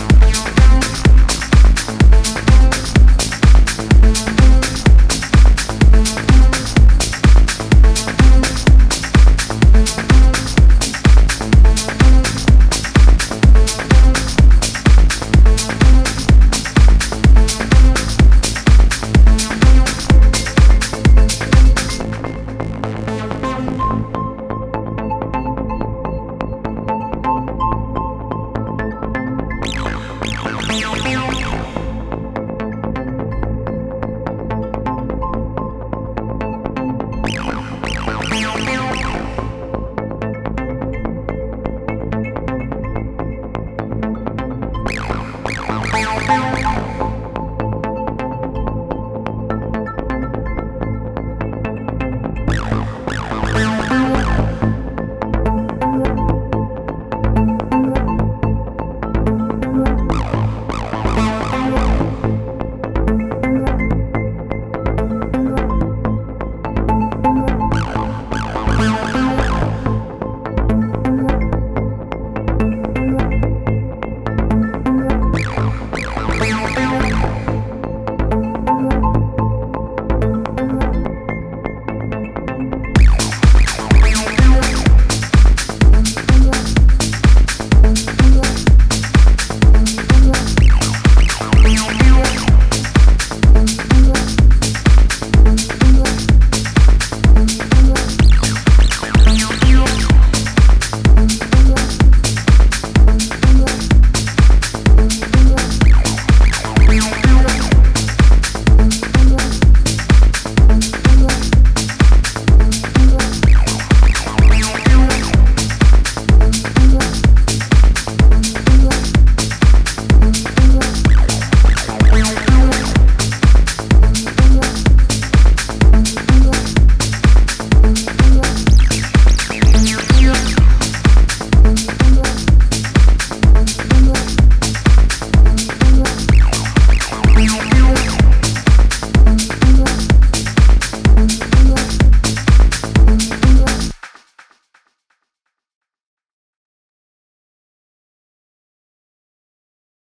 you Música